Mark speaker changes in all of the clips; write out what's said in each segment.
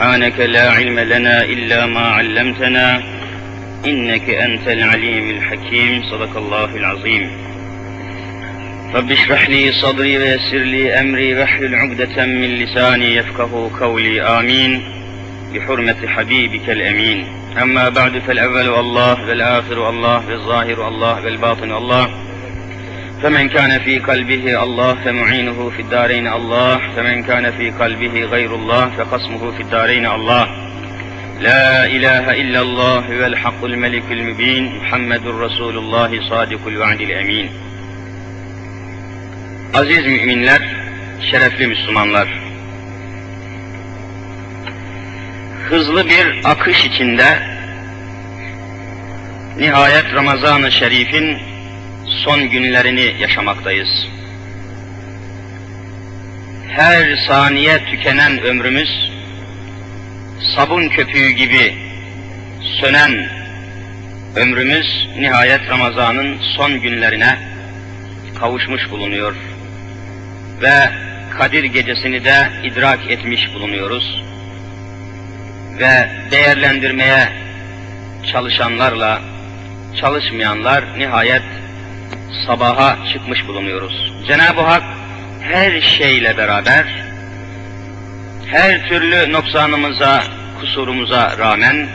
Speaker 1: سبحانك لا علم لنا إلا ما علمتنا إنك أنت العليم الحكيم. صدق الله العظيم. رب اشرح لي صدري ويسر لي أمري واحلل عقدة من لساني يفقه قولي. آمين. بحرمة حبيبك الأمين. أما بعد فالأول الله والآخر الله والظاهر الله والباطن الله. فمن كان في قلبه الله فمعينه في الدارين الله فمن كان في قلبه غير الله فقسمه في الدارين الله لا إله إلا الله هو الحق الملك المبين محمد رسول الله صادق الوعد الأمين Aziz müminler, şerefli Müslümanlar, hızlı bir akış içinde nihayet Ramazan-ı Şerif'in son günlerini yaşamaktayız. Her saniye tükenen ömrümüz, sabun köpüğü gibi sönen ömrümüz nihayet Ramazan'ın son günlerine kavuşmuş bulunuyor. Ve Kadir gecesini de idrak etmiş bulunuyoruz. Ve değerlendirmeye çalışanlarla çalışmayanlar nihayet sabaha çıkmış bulunuyoruz. Cenab-ı Hak her şeyle beraber, her türlü noksanımıza, kusurumuza rağmen,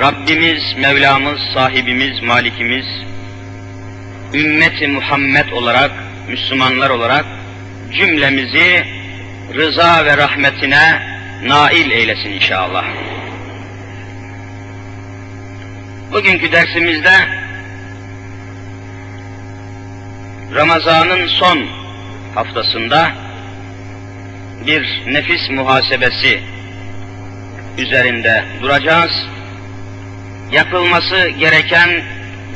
Speaker 1: Rabbimiz, Mevlamız, sahibimiz, malikimiz, ümmeti Muhammed olarak, Müslümanlar olarak cümlemizi rıza ve rahmetine nail eylesin inşallah. Bugünkü dersimizde Ramazan'ın son haftasında bir nefis muhasebesi üzerinde duracağız. Yapılması gereken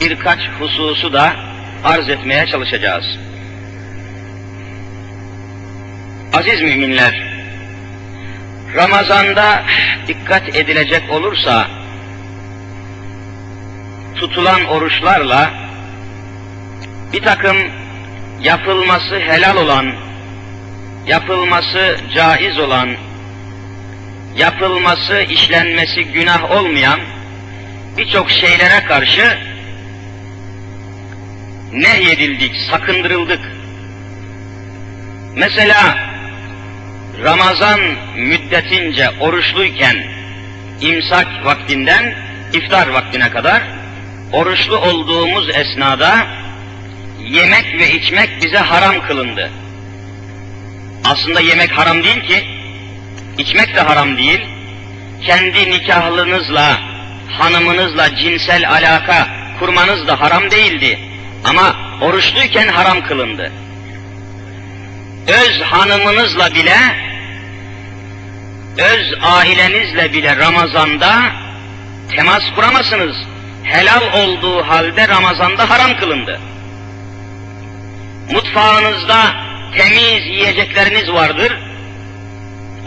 Speaker 1: birkaç hususu da arz etmeye çalışacağız. Aziz müminler, Ramazan'da dikkat edilecek olursa tutulan oruçlarla bir takım yapılması helal olan, yapılması caiz olan, yapılması işlenmesi günah olmayan birçok şeylere karşı nehyedildik, sakındırıldık. Mesela Ramazan müddetince oruçluyken imsak vaktinden iftar vaktine kadar oruçlu olduğumuz esnada yemek ve içmek bize haram kılındı. Aslında yemek haram değil ki, içmek de haram değil. Kendi nikahlınızla, hanımınızla cinsel alaka kurmanız da haram değildi. Ama oruçluyken haram kılındı. Öz hanımınızla bile, öz ailenizle bile Ramazan'da temas kuramazsınız. Helal olduğu halde Ramazan'da haram kılındı mutfağınızda temiz yiyecekleriniz vardır.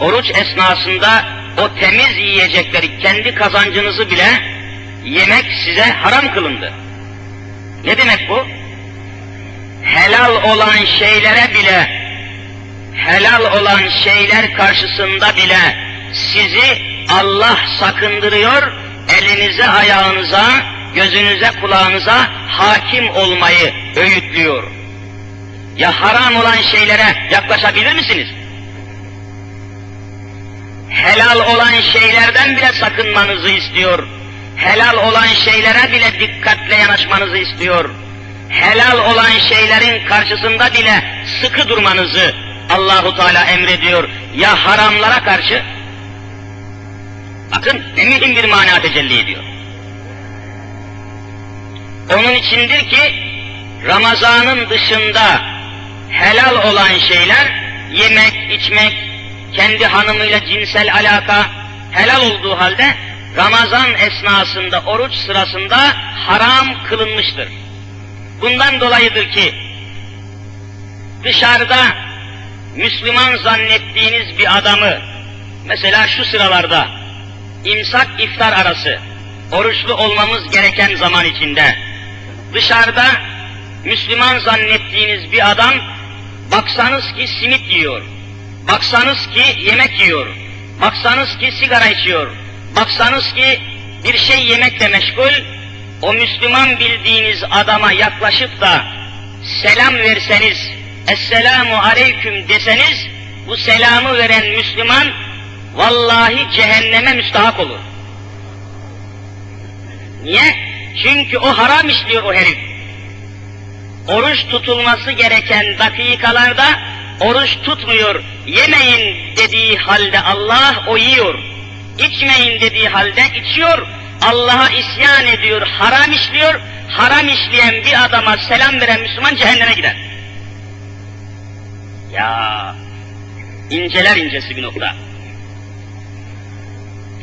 Speaker 1: Oruç esnasında o temiz yiyecekleri, kendi kazancınızı bile yemek size haram kılındı. Ne demek bu? Helal olan şeylere bile, helal olan şeyler karşısında bile sizi Allah sakındırıyor, elinize, ayağınıza, gözünüze, kulağınıza hakim olmayı öğütlüyor ya haram olan şeylere yaklaşabilir misiniz? Helal olan şeylerden bile sakınmanızı istiyor. Helal olan şeylere bile dikkatle yanaşmanızı istiyor. Helal olan şeylerin karşısında bile sıkı durmanızı Allahu Teala emrediyor. Ya haramlara karşı bakın ne mühim bir mana tecelli ediyor. Onun içindir ki Ramazan'ın dışında helal olan şeyler, yemek, içmek, kendi hanımıyla cinsel alaka helal olduğu halde Ramazan esnasında, oruç sırasında haram kılınmıştır. Bundan dolayıdır ki dışarıda Müslüman zannettiğiniz bir adamı mesela şu sıralarda imsak iftar arası oruçlu olmamız gereken zaman içinde dışarıda Müslüman zannettiğiniz bir adam baksanız ki simit yiyor, baksanız ki yemek yiyor, baksanız ki sigara içiyor, baksanız ki bir şey yemekle meşgul, o Müslüman bildiğiniz adama yaklaşıp da selam verseniz, Esselamu Aleyküm deseniz, bu selamı veren Müslüman vallahi cehenneme müstahak olur. Niye? Çünkü o haram işliyor o herif. Oruç tutulması gereken dakikalarda oruç tutmuyor, yemeyin dediği halde Allah o yiyor. İçmeyin dediği halde içiyor, Allah'a isyan ediyor, haram işliyor, haram işleyen bir adama selam veren Müslüman cehenneme gider. Ya inceler incesi bir nokta.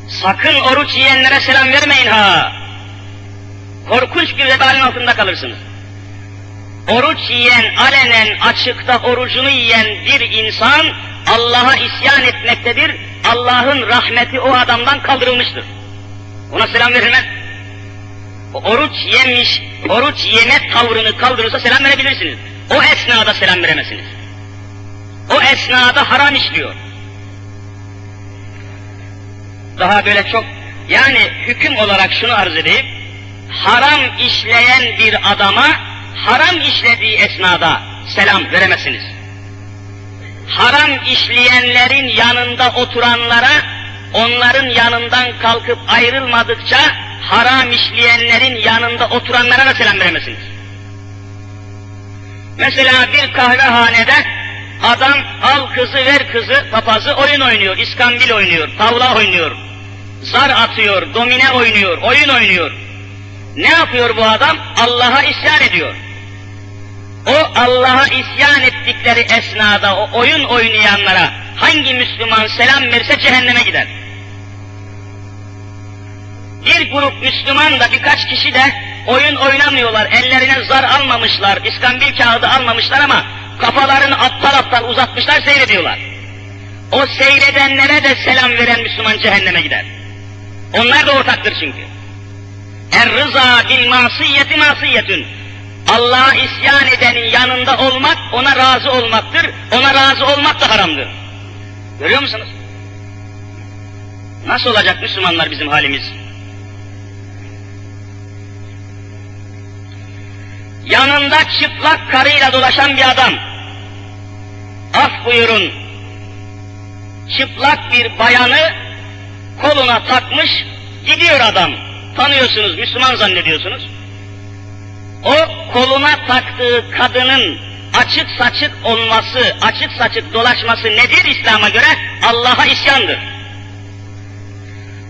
Speaker 1: Sakın oruç yiyenlere selam vermeyin ha. Korkunç bir vebalin altında kalırsınız. Oruç yiyen, alenen açıkta orucunu yiyen bir insan Allah'a isyan etmektedir. Allah'ın rahmeti o adamdan kaldırılmıştır. Ona selam verilmez. Oruç yemiş, oruç yeme tavrını kaldırırsa selam verebilirsiniz. O esnada selam veremezsiniz. O esnada haram işliyor. Daha böyle çok, yani hüküm olarak şunu arz edeyim. Haram işleyen bir adama, haram işlediği esnada selam veremezsiniz. Haram işleyenlerin yanında oturanlara, onların yanından kalkıp ayrılmadıkça, haram işleyenlerin yanında oturanlara da selam veremezsiniz. Mesela bir kahvehanede adam al kızı ver kızı papazı oyun oynuyor, iskambil oynuyor, tavla oynuyor, zar atıyor, domine oynuyor, oyun oynuyor. Ne yapıyor bu adam? Allah'a isyan ediyor. O Allah'a isyan ettikleri esnada o oyun oynayanlara hangi Müslüman selam verirse cehenneme gider. Bir grup Müslüman da birkaç kişi de oyun oynamıyorlar, ellerine zar almamışlar, iskambil kağıdı almamışlar ama kafalarını aptal aptal uzatmışlar seyrediyorlar. O seyredenlere de selam veren Müslüman cehenneme gider. Onlar da ortaktır çünkü. Er rıza bil masiyeti masiyetün. Allah'a isyan edenin yanında olmak, ona razı olmaktır. Ona razı olmak da haramdır. Görüyor musunuz? Nasıl olacak Müslümanlar bizim halimiz? Yanında çıplak karıyla dolaşan bir adam. Af buyurun. Çıplak bir bayanı koluna takmış gidiyor adam. Tanıyorsunuz, Müslüman zannediyorsunuz. O koluna taktığı kadının açık saçık olması, açık saçık dolaşması nedir İslam'a göre? Allah'a isyandır.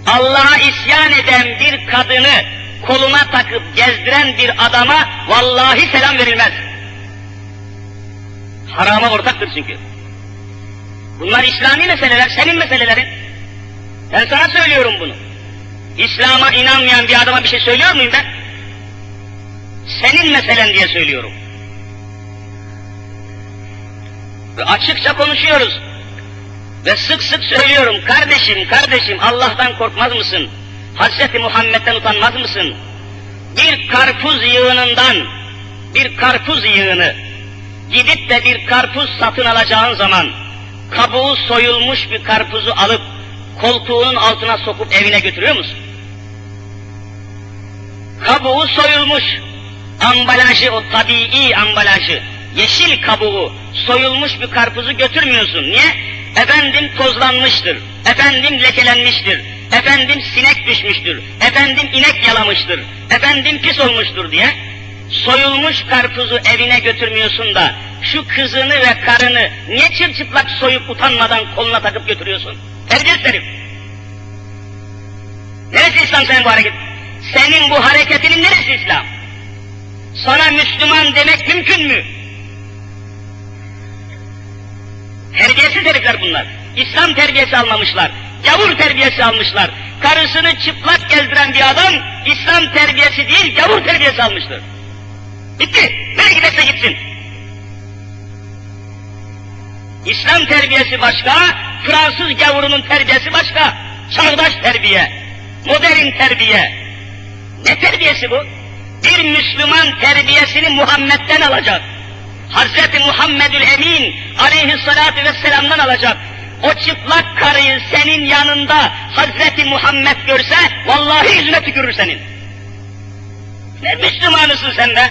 Speaker 1: Allah'a isyan eden bir kadını koluna takıp gezdiren bir adama vallahi selam verilmez. Harama ortaktır çünkü. Bunlar İslami meseleler, senin meselelerin. Ben sana söylüyorum bunu. İslam'a inanmayan bir adama bir şey söylüyor muyum ben? Senin meselen diye söylüyorum. Ve açıkça konuşuyoruz. Ve sık sık söylüyorum, kardeşim, kardeşim Allah'tan korkmaz mısın? Hazreti Muhammed'den utanmaz mısın? Bir karpuz yığınından, bir karpuz yığını, gidip de bir karpuz satın alacağın zaman, kabuğu soyulmuş bir karpuzu alıp, koltuğunun altına sokup evine götürüyor musun? Kabuğu soyulmuş, ambalajı, o tabii ambalajı, yeşil kabuğu, soyulmuş bir karpuzu götürmüyorsun. Niye? Efendim tozlanmıştır, efendim lekelenmiştir, efendim sinek düşmüştür, efendim inek yalamıştır, efendim pis olmuştur diye soyulmuş karpuzu evine götürmüyorsun da şu kızını ve karını niye çırçıplak soyup utanmadan koluna takıp götürüyorsun? Terbiyesiz herif. Neresi İslam senin bu hareket? Senin bu hareketinin neresi İslam? Sana Müslüman demek mümkün mü? Terbiyesiz herifler bunlar. İslam terbiyesi almamışlar. Gavur terbiyesi almışlar. Karısını çıplak gezdiren bir adam İslam terbiyesi değil gavur terbiyesi almıştır. Bitti. Nereye giderse gitsin. İslam terbiyesi başka, Fransız gavurunun terbiyesi başka. Çağdaş terbiye, modern terbiye. Ne terbiyesi bu? Bir Müslüman terbiyesini Muhammed'den alacak. Hazreti Muhammedül Emin aleyhissalatü vesselam'dan alacak. o çıplak karıyı senin yanında Hazreti Muhammed görse vallahi yüzüne tükürür senin. Ne Müslümanısın sen be?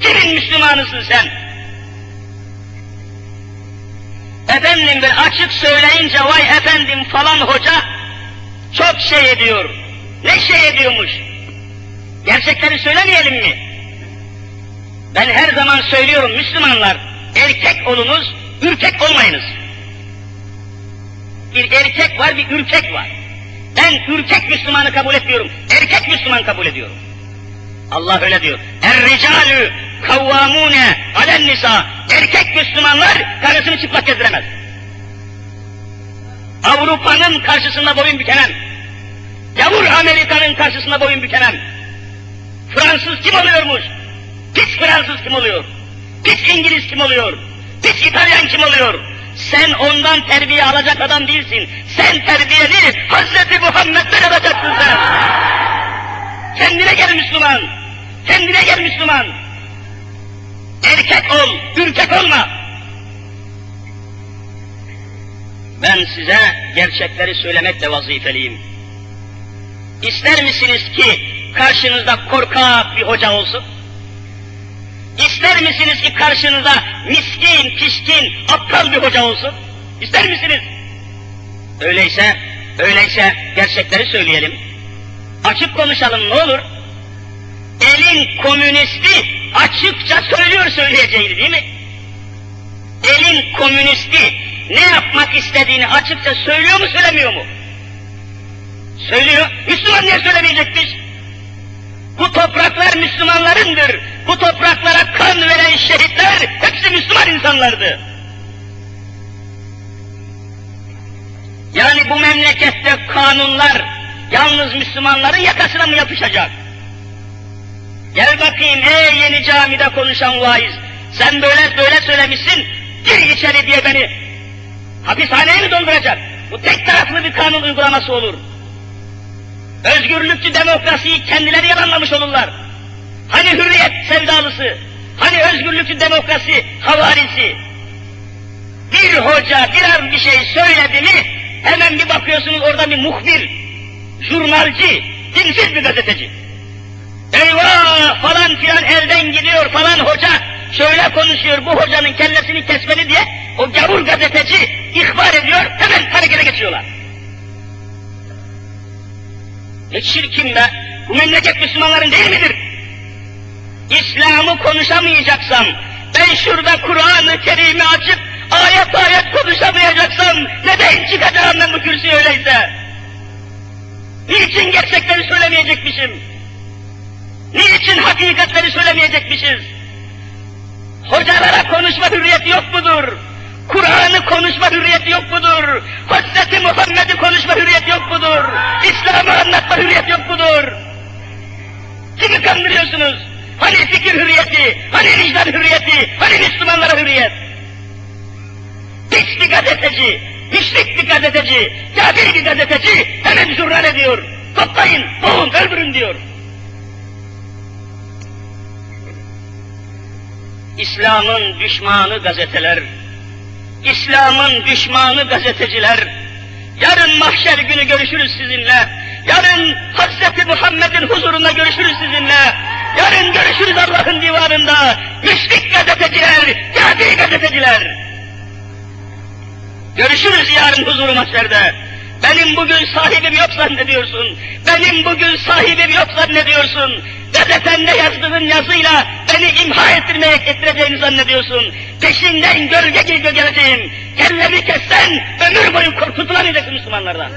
Speaker 1: Kimin Müslümanısın sen? Efendim bir açık söyleyince vay efendim falan hoca çok şey ediyor. Ne şey ediyormuş? Gerçekleri söylemeyelim mi? Ben her zaman söylüyorum Müslümanlar, erkek olunuz, ürkek olmayınız. Bir erkek var, bir ürkek var. Ben ürkek Müslümanı kabul etmiyorum, erkek Müslüman kabul ediyorum. Allah öyle diyor. Er-ricalü kavvamune alen nisa. Erkek Müslümanlar karısını çıplak gezdiremez. Avrupa'nın karşısında boyun bükemem. Yavur Amerika'nın karşısında boyun bükemem. Fransız kim oluyormuş? Pis Fransız kim oluyor? Pis İngiliz kim oluyor? Pis İtalyan kim oluyor? Sen ondan terbiye alacak adam değilsin. Sen terbiyeni Hazreti Muhammed'den alacaksın sen. Kendine gel Müslüman. Kendine gel Müslüman. Erkek ol, ürkek olma. Ben size gerçekleri söylemekle vazifeliyim. İster misiniz ki karşınızda korkak bir hoca olsun? İster misiniz ki karşınızda miskin, pişkin, aptal bir hoca olsun? İster misiniz? Öyleyse, öyleyse gerçekleri söyleyelim. Açık konuşalım ne olur. Elin komünisti açıkça söylüyor söyleyeceğini değil mi? Elin komünisti ne yapmak istediğini açıkça söylüyor mu söylemiyor mu? Söylüyor. Müslüman niye söylemeyecekmiş? Bu topraklar Müslümanlarındır. Bu topraklara kan veren şehitler hepsi Müslüman insanlardı. Yani bu memlekette kanunlar yalnız Müslümanların yakasına mı yapışacak? Gel bakayım ey yeni camide konuşan vaiz. Sen böyle böyle söylemişsin, gir içeri diye beni hapishaneye mi dolduracak? Bu tek taraflı bir kanun uygulaması olur. Özgürlükçü demokrasiyi kendileri yalanlamış olurlar. Hani hürriyet sevdalısı, hani özgürlükçü demokrasi havarisi. Bir hoca birer bir şey söyledi mi, hemen bir bakıyorsunuz orada bir muhbir, jurnalci, dinsiz bir gazeteci. Eyvah falan filan elden gidiyor falan hoca şöyle konuşuyor bu hocanın kellesini kesmeli diye o gavur gazeteci ihbar ediyor hemen harekete geçiyorlar. Ne çirkin be! Bu memleket Müslümanların değil midir? İslam'ı konuşamayacaksam, ben şurada Kur'an-ı Kerim'i açıp ayet ayet konuşamayacaksam neden çıkacağım ben bu kürsüye öyleyse? Niçin gerçekleri söylemeyecekmişim? Niçin hakikatleri söylemeyecekmişiz? Hocalara konuşma hürriyeti yok mudur? Kur'an'ı konuşma hürriyeti yok mudur? Hazreti Muhammed'i konuşma hürriyeti yok mudur? İslam'ı anlatma hürriyeti yok mudur? Kimi kandırıyorsunuz? Hani fikir hürriyeti, hani vicdan hürriyeti, hani Müslümanlara hürriyet? Pis bir gazeteci, müşrik bir gazeteci, kafir bir gazeteci hemen zurran ediyor. Toplayın, boğun, öldürün diyor. İslam'ın düşmanı gazeteler, İslam'ın düşmanı gazeteciler, yarın mahşer günü görüşürüz sizinle, yarın Hazreti Muhammed'in huzurunda görüşürüz sizinle, yarın görüşürüz Allah'ın divanında, müşrik gazeteciler, kafir gazeteciler. Görüşürüz yarın huzuru mahşerde. Benim bugün sahibim yok zannediyorsun. Benim bugün sahibim yok zannediyorsun. Gazetende yazdığın yazıyla beni imha ettirmeye ettireceğini zannediyorsun. Peşinden gölge gibi geleceğim. Kellemi kessen ömür boyu kurtulamayacaksın Müslümanlardan.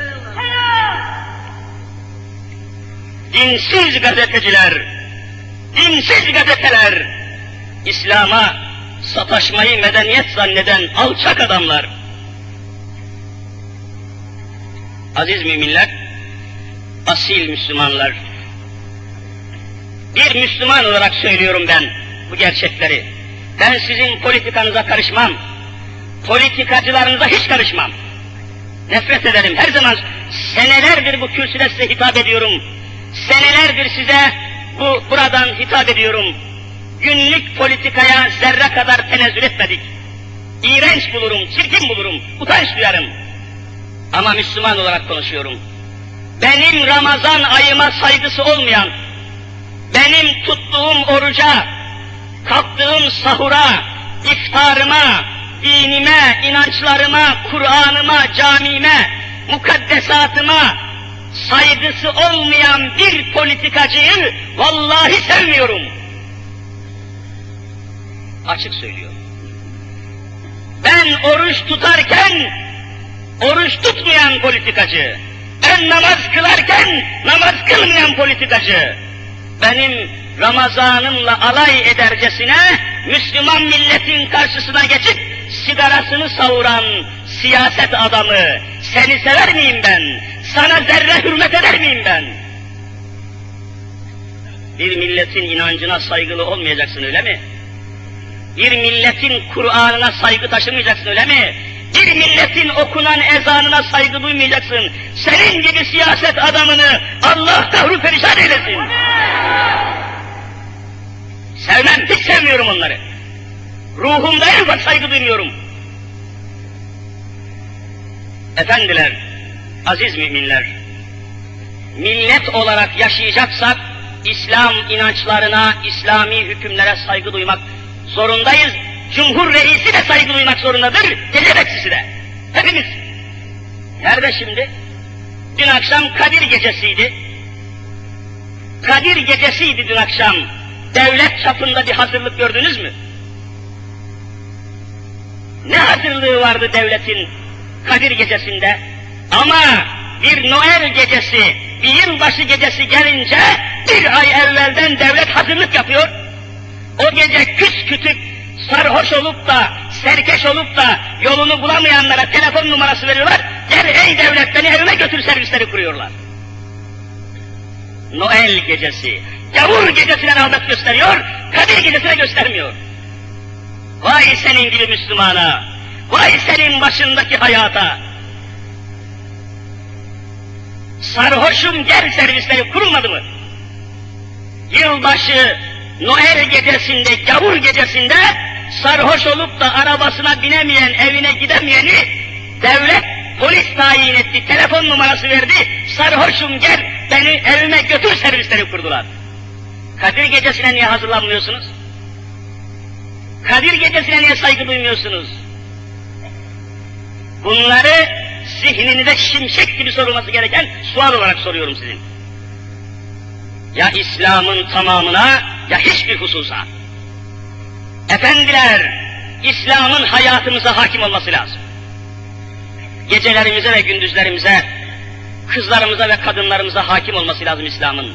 Speaker 1: Dinsiz gazeteciler, dinsiz gazeteler, İslam'a sataşmayı medeniyet zanneden alçak adamlar. Aziz müminler, asil Müslümanlar, bir Müslüman olarak söylüyorum ben bu gerçekleri. Ben sizin politikanıza karışmam. Politikacılarınıza hiç karışmam. Nefret ederim. Her zaman senelerdir bu kürsüde size hitap ediyorum. Senelerdir size bu buradan hitap ediyorum. Günlük politikaya zerre kadar tenezzül etmedik. iğrenç bulurum, çirkin bulurum, utanç duyarım. Ama Müslüman olarak konuşuyorum. Benim Ramazan ayıma saygısı olmayan, benim tuttuğum oruca, kalktığım sahura, iftarıma, dinime, inançlarıma, Kur'an'ıma, camime, mukaddesatıma saygısı olmayan bir politikacıyı vallahi sevmiyorum. Açık söylüyor. Ben oruç tutarken oruç tutmayan politikacı, ben namaz kılarken namaz kılmayan politikacı, benim Ramazanımla alay edercesine Müslüman milletin karşısına geçip sigarasını savuran siyaset adamı, seni sever miyim ben? Sana zerre hürmet eder miyim ben? Bir milletin inancına saygılı olmayacaksın öyle mi? Bir milletin Kur'an'ına saygı taşımayacaksın öyle mi? Bir milletin okunan ezanına saygı duymayacaksın. Senin gibi siyaset adamını Allah tahru perişan eylesin. Sevmem, hiç sevmiyorum onları. Ruhumda en ufak saygı duymuyorum. Efendiler, aziz müminler, millet olarak yaşayacaksak, İslam inançlarına, İslami hükümlere saygı duymak zorundayız. Cumhur reisi de saygı duymak zorundadır, gece bekçisi de. Hepimiz. Nerede şimdi? Dün akşam Kadir gecesiydi. Kadir gecesiydi dün akşam. Devlet çapında bir hazırlık gördünüz mü? Ne hazırlığı vardı devletin Kadir gecesinde? Ama bir Noel gecesi, bir yılbaşı gecesi gelince bir ay evvelden devlet hazırlık yapıyor. O gece küs kütük sarhoş olup da, serkeş olup da yolunu bulamayanlara telefon numarası veriyorlar. Gel ey devlet beni evime götür servisleri kuruyorlar. Noel gecesi, gavur gecesine rağbet gösteriyor, Kadir gecesine göstermiyor. Vay senin gibi Müslümana, vay senin başındaki hayata. Sarhoşum gel servisleri kurulmadı mı? Yılbaşı, Noel gecesinde, gavur gecesinde sarhoş olup da arabasına binemeyen, evine gidemeyeni devlet polis tayin etti, telefon numarası verdi, sarhoşum gel beni evime götür servisleri kurdular. Kadir gecesine niye hazırlanmıyorsunuz? Kadir gecesine niye saygı duymuyorsunuz? Bunları zihninize şimşek gibi sorulması gereken sual olarak soruyorum sizin. Ya İslam'ın tamamına ya hiçbir hususa. Efendiler, İslam'ın hayatımıza hakim olması lazım. Gecelerimize ve gündüzlerimize, kızlarımıza ve kadınlarımıza hakim olması lazım İslam'ın.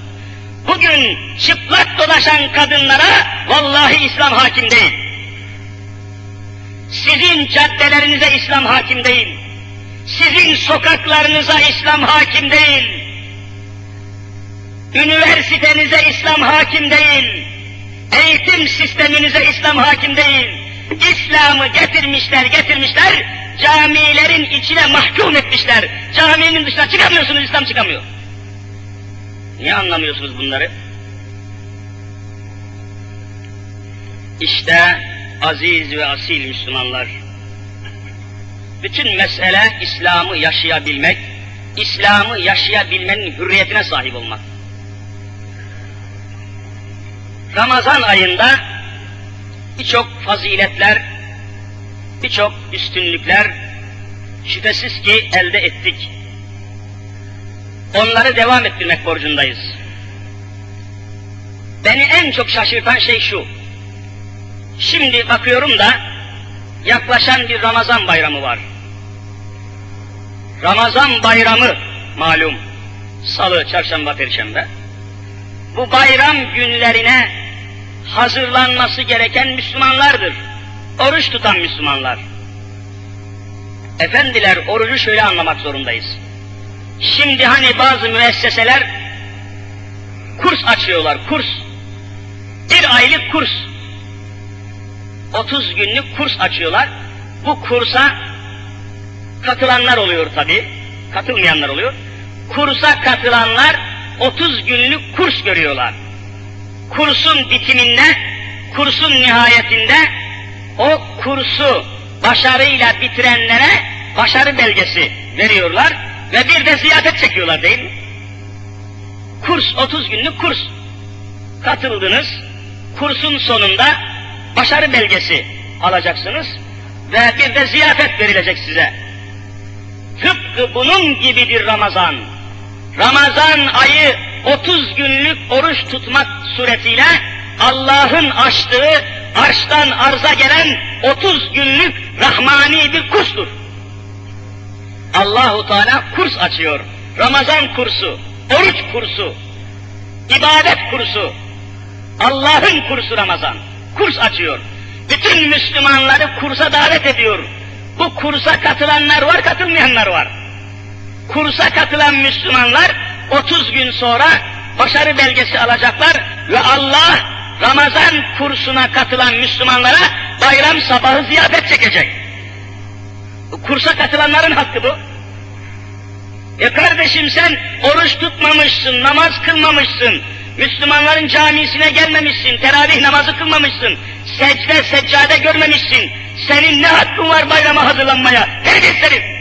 Speaker 1: Bugün çıplak dolaşan kadınlara vallahi İslam hakim değil. Sizin caddelerinize İslam hakim değil. Sizin sokaklarınıza İslam hakim değil. Üniversitenize İslam hakim değil. Eğitim sisteminize İslam hakim değil. İslam'ı getirmişler, getirmişler, camilerin içine mahkum etmişler. Caminin dışına çıkamıyorsunuz, İslam çıkamıyor. Niye anlamıyorsunuz bunları? İşte aziz ve asil Müslümanlar. Bütün mesele İslam'ı yaşayabilmek, İslam'ı yaşayabilmenin hürriyetine sahip olmak. Ramazan ayında birçok faziletler, birçok üstünlükler şüphesiz ki elde ettik. Onları devam ettirmek borcundayız. Beni en çok şaşırtan şey şu. Şimdi bakıyorum da yaklaşan bir Ramazan bayramı var. Ramazan bayramı malum. Salı, çarşamba, perşembe. Bu bayram günlerine hazırlanması gereken Müslümanlardır. Oruç tutan Müslümanlar. Efendiler orucu şöyle anlamak zorundayız. Şimdi hani bazı müesseseler kurs açıyorlar, kurs. Bir aylık kurs. 30 günlük kurs açıyorlar. Bu kursa katılanlar oluyor tabi, katılmayanlar oluyor. Kursa katılanlar 30 günlük kurs görüyorlar. Kursun bitiminde, kursun nihayetinde o kursu başarıyla bitirenlere başarı belgesi veriyorlar ve bir de ziyafet çekiyorlar değil mi? Kurs, 30 günlük kurs. Katıldınız, kursun sonunda başarı belgesi alacaksınız ve bir de ziyafet verilecek size. Tıpkı bunun gibidir Ramazan. Ramazan ayı 30 günlük oruç tutmak suretiyle Allah'ın açtığı arştan arza gelen 30 günlük rahmani bir kurstur. Allahu Teala kurs açıyor. Ramazan kursu, oruç kursu, ibadet kursu, Allah'ın kursu Ramazan. Kurs açıyor. Bütün Müslümanları kursa davet ediyor. Bu kursa katılanlar var, katılmayanlar var. Kursa katılan Müslümanlar 30 gün sonra başarı belgesi alacaklar ve Allah Ramazan kursuna katılan Müslümanlara bayram sabahı ziyafet çekecek. Kursa katılanların hakkı bu. E kardeşim sen oruç tutmamışsın, namaz kılmamışsın, Müslümanların camisine gelmemişsin, teravih namazı kılmamışsın, secde seccade görmemişsin. Senin ne hakkın var bayrama hazırlanmaya? Herkes herif!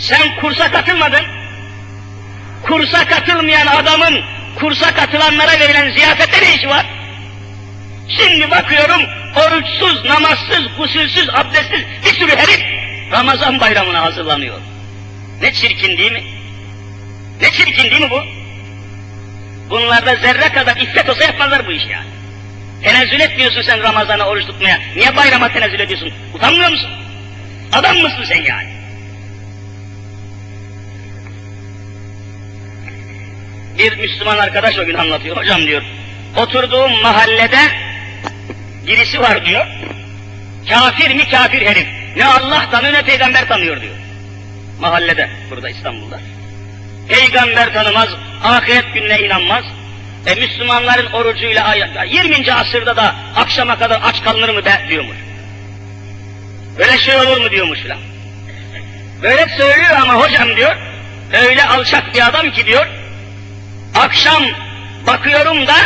Speaker 1: Sen kursa katılmadın. Kursa katılmayan adamın kursa katılanlara verilen ziyafette ne işi var? Şimdi bakıyorum oruçsuz, namazsız, gusülsüz, abdestsiz bir sürü herif Ramazan bayramına hazırlanıyor. Ne çirkin değil mi? Ne çirkin değil mi bu? Bunlarda zerre kadar iffet olsa yapmazlar bu işi yani. Tenezzül etmiyorsun sen Ramazan'a oruç tutmaya. Niye bayrama tenezzül ediyorsun? Utanmıyor musun? Adam mısın sen yani? Bir Müslüman arkadaş o gün anlatıyor. Hocam diyor, oturduğum mahallede birisi var diyor. Kafir mi kafir herif. Ne Allah tanıyor ne peygamber tanıyor diyor. Mahallede, burada İstanbul'da. Peygamber tanımaz, ahiret gününe inanmaz. E Müslümanların orucuyla 20. asırda da akşama kadar aç kalınır mı be diyormuş. Böyle şey olur mu diyormuş filan. Böyle söylüyor ama hocam diyor, öyle alçak bir adam ki diyor, akşam bakıyorum da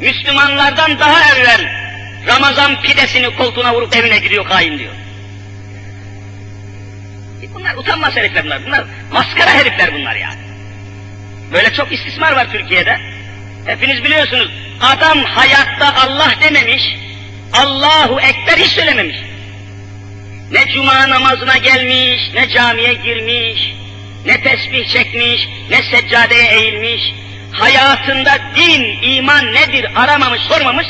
Speaker 1: Müslümanlardan daha evvel Ramazan pidesini koltuğuna vurup evine gidiyor kain diyor. E bunlar utanmaz herifler bunlar. Bunlar maskara herifler bunlar ya. Böyle çok istismar var Türkiye'de. Hepiniz biliyorsunuz. Adam hayatta Allah dememiş, Allahu Ekber hiç söylememiş. Ne cuma namazına gelmiş, ne camiye girmiş, ne tesbih çekmiş, ne seccadeye eğilmiş, hayatında din, iman nedir aramamış, sormamış,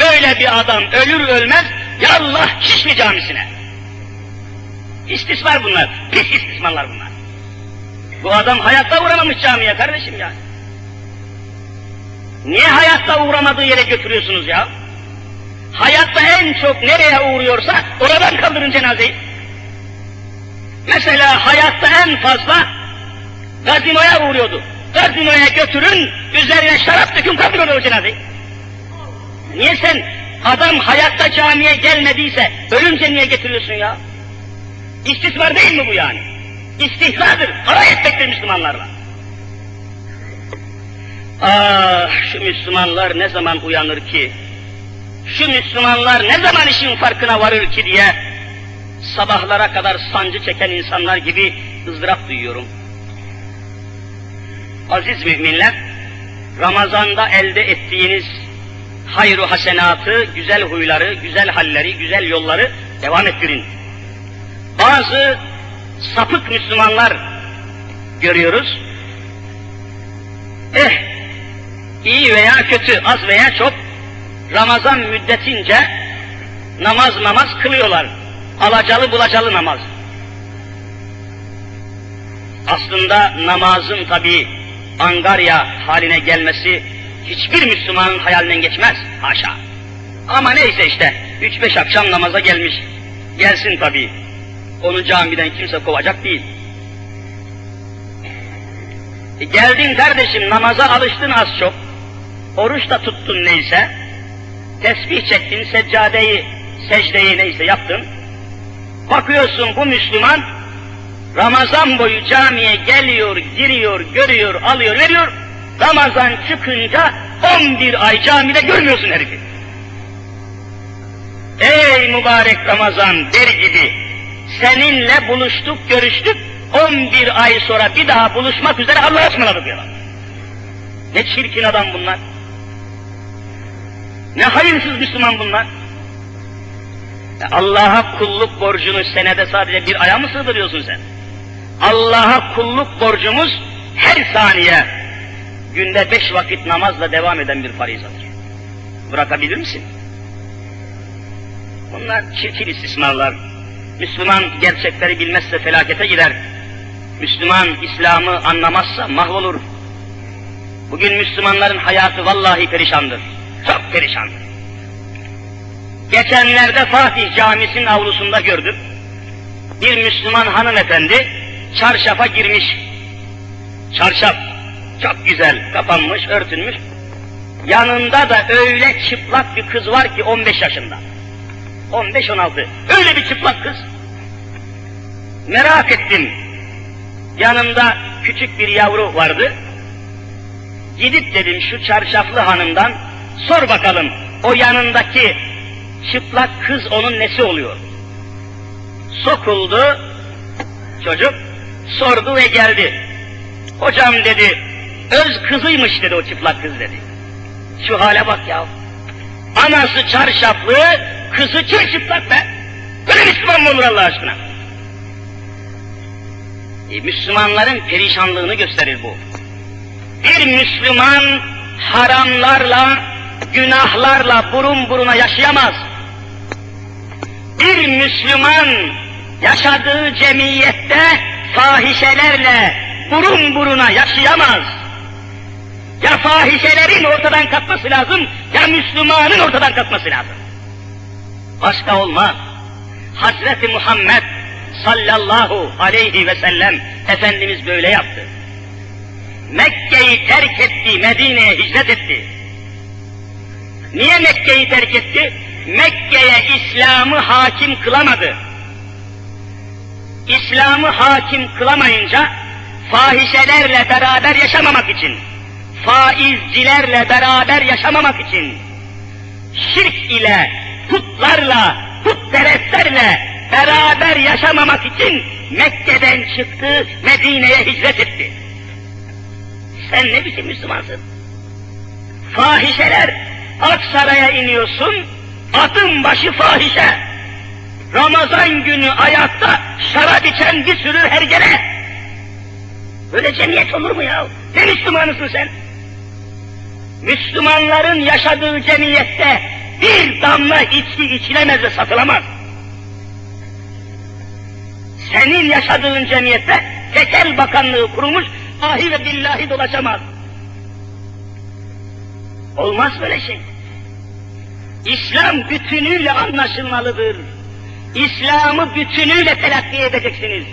Speaker 1: böyle bir adam ölür ölmez, ya Allah Şişli camisine. İstismar bunlar, pis istismarlar bunlar. Bu adam hayatta uğramamış camiye kardeşim ya. Niye hayatta uğramadığı yere götürüyorsunuz ya? Hayatta en çok nereye uğruyorsa oradan kaldırın cenazeyi. Mesela hayatta en fazla gazinoya uğruyordu. Gazinoya götürün, üzerine şarap dökün kaldırın o cenazeyi. Niye sen adam hayatta camiye gelmediyse ölünce niye getiriyorsun ya? İstismar değil mi bu yani? İstihzadır, alay etmektir Müslümanlarla. Ah şu Müslümanlar ne zaman uyanır ki? Şu Müslümanlar ne zaman işin farkına varır ki diye sabahlara kadar sancı çeken insanlar gibi ızdırap duyuyorum. Aziz müminler, Ramazan'da elde ettiğiniz hayru hasenatı, güzel huyları, güzel halleri, güzel yolları devam ettirin. Bazı sapık Müslümanlar görüyoruz. Eh, iyi veya kötü, az veya çok Ramazan müddetince namaz namaz kılıyorlar. Alacalı bulacalı namaz. Aslında namazın tabi angarya haline gelmesi hiçbir Müslümanın hayalinden geçmez. Haşa. Ama neyse işte, üç beş akşam namaza gelmiş. Gelsin tabi. Onu camiden kimse kovacak değil. E geldin kardeşim namaza alıştın az çok. Oruç da tuttun neyse. Tesbih çektin, seccadeyi, secdeyi neyse yaptın. Bakıyorsun bu Müslüman Ramazan boyu camiye geliyor, giriyor, görüyor, alıyor, veriyor. Ramazan çıkınca 11 ay camide görmüyorsun herifi. ey mübarek Ramazan der gibi seninle buluştuk, görüştük, 11 ay sonra bir daha buluşmak üzere Allah'a ısmarladık diyorlar. Ne çirkin adam bunlar. Ne hayırsız Müslüman bunlar. Allah'a kulluk borcunu senede sadece bir aya mı sığdırıyorsun sen? Allah'a kulluk borcumuz her saniye günde beş vakit namazla devam eden bir farizadır. Bırakabilir misin? Bunlar çirkin istismarlar. Müslüman gerçekleri bilmezse felakete gider. Müslüman İslam'ı anlamazsa mahvolur. Bugün Müslümanların hayatı vallahi perişandır. Çok perişandır. Geçenlerde Fatih Camisi'nin avlusunda gördüm. Bir Müslüman hanımefendi çarşafa girmiş. Çarşaf çok güzel kapanmış, örtülmüş. Yanında da öyle çıplak bir kız var ki 15 yaşında. 15-16. Öyle bir çıplak kız. Merak ettim. Yanında küçük bir yavru vardı. Gidip dedim şu çarşaflı hanımdan sor bakalım o yanındaki çıplak kız onun nesi oluyor? Sokuldu çocuk sordu ve geldi. Hocam dedi öz kızıymış dedi o çıplak kız dedi. Şu hale bak ya. Anası çarşaflı, kızı çırçıplak be. Böyle Müslüman mı olur Allah aşkına? E, Müslümanların perişanlığını gösterir bu. Bir Müslüman haramlarla, günahlarla burun buruna yaşayamaz. Bir Müslüman yaşadığı cemiyette fahişelerle burun buruna yaşayamaz. Ya fahişelerin ortadan kalkması lazım, ya Müslümanın ortadan kalkması lazım. Başka olmaz. Hazreti Muhammed sallallahu aleyhi ve sellem Efendimiz böyle yaptı. Mekke'yi terk etti, Medine'ye hicret etti. Niye Mekke'yi terk etti? Mekke'ye İslam'ı hakim kılamadı. İslam'ı hakim kılamayınca fahişelerle beraber yaşamamak için, faizcilerle beraber yaşamamak için, şirk ile, putlarla, putperestlerle beraber yaşamamak için Mekke'den çıktı, Medine'ye hicret etti. Sen ne biçim Müslümansın? Fahişeler, Aksaray'a iniyorsun, adım başı fahişe. Ramazan günü ayakta şarap içen bir sürü hergele. Böyle cemiyet olur mu ya? Ne Müslümanısın sen? Müslümanların yaşadığı cemiyette bir damla içki içilemez ve satılamaz. Senin yaşadığın cemiyette tekel bakanlığı kurulmuş, ahi ve billahi dolaşamaz. Olmaz böyle şey. İslam bütünüyle anlaşılmalıdır. İslam'ı bütünüyle telakki edeceksiniz.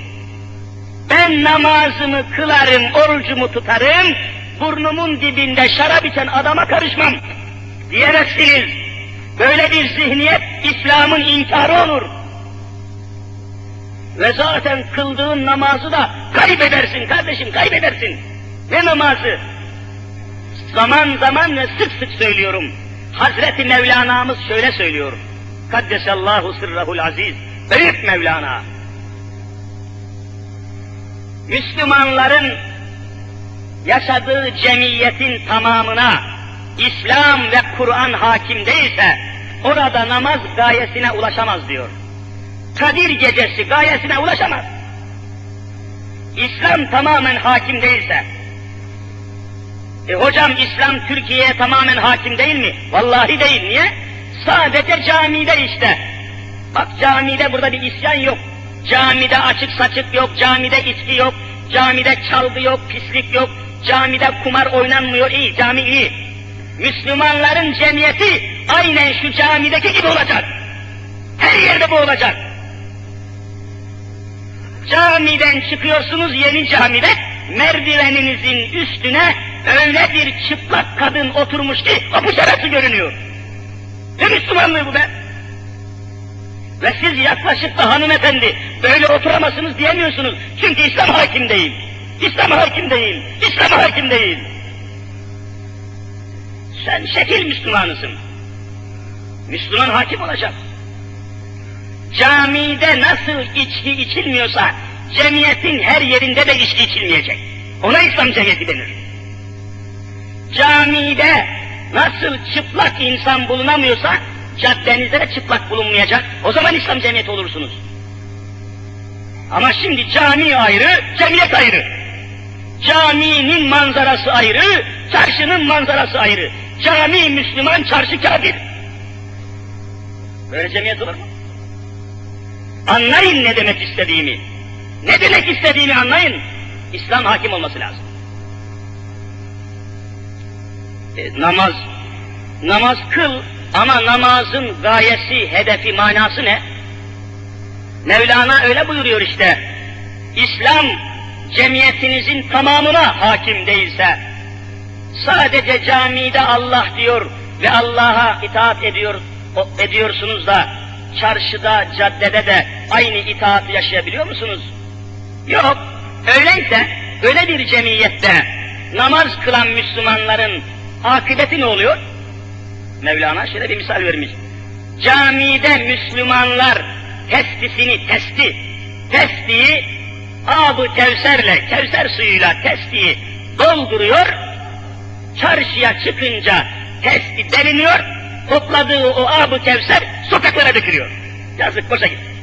Speaker 1: Ben namazımı kılarım, orucumu tutarım, burnumun dibinde şarap içen adama karışmam diyemezsiniz. Böyle bir zihniyet İslam'ın inkarı olur. Ve zaten kıldığın namazı da kaybedersin kardeşim, kaybedersin. Ne namazı? Zaman zaman ve sık sık söylüyorum. Hazreti Mevlana'mız şöyle söylüyor. Kaddesallahu sırrahul aziz. Büyük Mevlana. Müslümanların yaşadığı cemiyetin tamamına İslam ve Kur'an hakim değilse orada namaz gayesine ulaşamaz diyor. Kadir gecesi gayesine ulaşamaz. İslam tamamen hakim değilse, e hocam İslam Türkiye'ye tamamen hakim değil mi? Vallahi değil. Niye? Sadece camide işte. Bak camide burada bir isyan yok. Camide açık saçık yok, camide içki yok, camide çalgı yok, pislik yok, camide kumar oynanmıyor, iyi, cami iyi. Müslümanların cemiyeti aynen şu camideki gibi olacak. Her yerde bu olacak. Camiden çıkıyorsunuz yeni camide, merdiveninizin üstüne öyle bir çıplak kadın oturmuş ki kapı şarası görünüyor. Ne Müslümanlığı bu be? Ve siz yaklaşıp da hanımefendi böyle oturamazsınız diyemiyorsunuz. Çünkü İslam hakim değil. İslam hakim değil. İslam hakim değil. Sen şekil Müslümanısın. Müslüman hakim olacak.
Speaker 2: Camide nasıl içki içilmiyorsa, cemiyetin her yerinde de içki içilmeyecek. Ona İslam cemiyeti denir. Camide nasıl çıplak insan bulunamıyorsa, caddenizde de çıplak bulunmayacak. O zaman İslam cemiyeti olursunuz. Ama şimdi cami ayrı, cemiyet ayrı. Caminin manzarası ayrı, çarşının manzarası ayrı. Cami Müslüman, çarşı kafir. Böyle cemiyet olur mu? Anlayın ne demek istediğimi. Ne demek istediğimi anlayın. İslam hakim olması lazım. E, namaz, namaz kıl ama namazın gayesi, hedefi, manası ne? Mevlana öyle buyuruyor işte. İslam cemiyetinizin tamamına hakim değilse, sadece camide Allah diyor ve Allah'a itaat ediyor ediyorsunuz da çarşıda, caddede de aynı itaat yaşayabiliyor musunuz? Yok. Öyleyse öyle bir cemiyette namaz kılan Müslümanların akıbeti ne oluyor? Mevlana şöyle bir misal vermiş. Camide Müslümanlar testisini, testi, testiyi ab kevserle, kevser suyuyla testiyi dolduruyor, çarşıya çıkınca testi deliniyor, topladığı o ab kevser sokaklara dökülüyor. Yazık boşa gitti.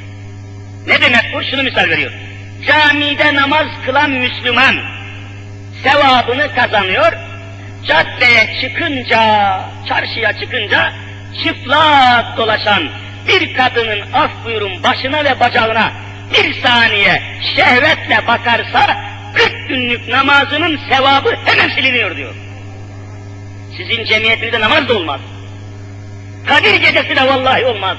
Speaker 2: Ne demek bu? Şunu misal veriyor. Camide namaz kılan Müslüman sevabını kazanıyor, caddeye çıkınca, çarşıya çıkınca çıplak dolaşan bir kadının af buyurun başına ve bacağına bir saniye şehvetle bakarsa 40 günlük namazının sevabı hemen siliniyor diyor. Sizin cemiyetinizde namaz da olmaz. Kadir gecesi de vallahi olmaz.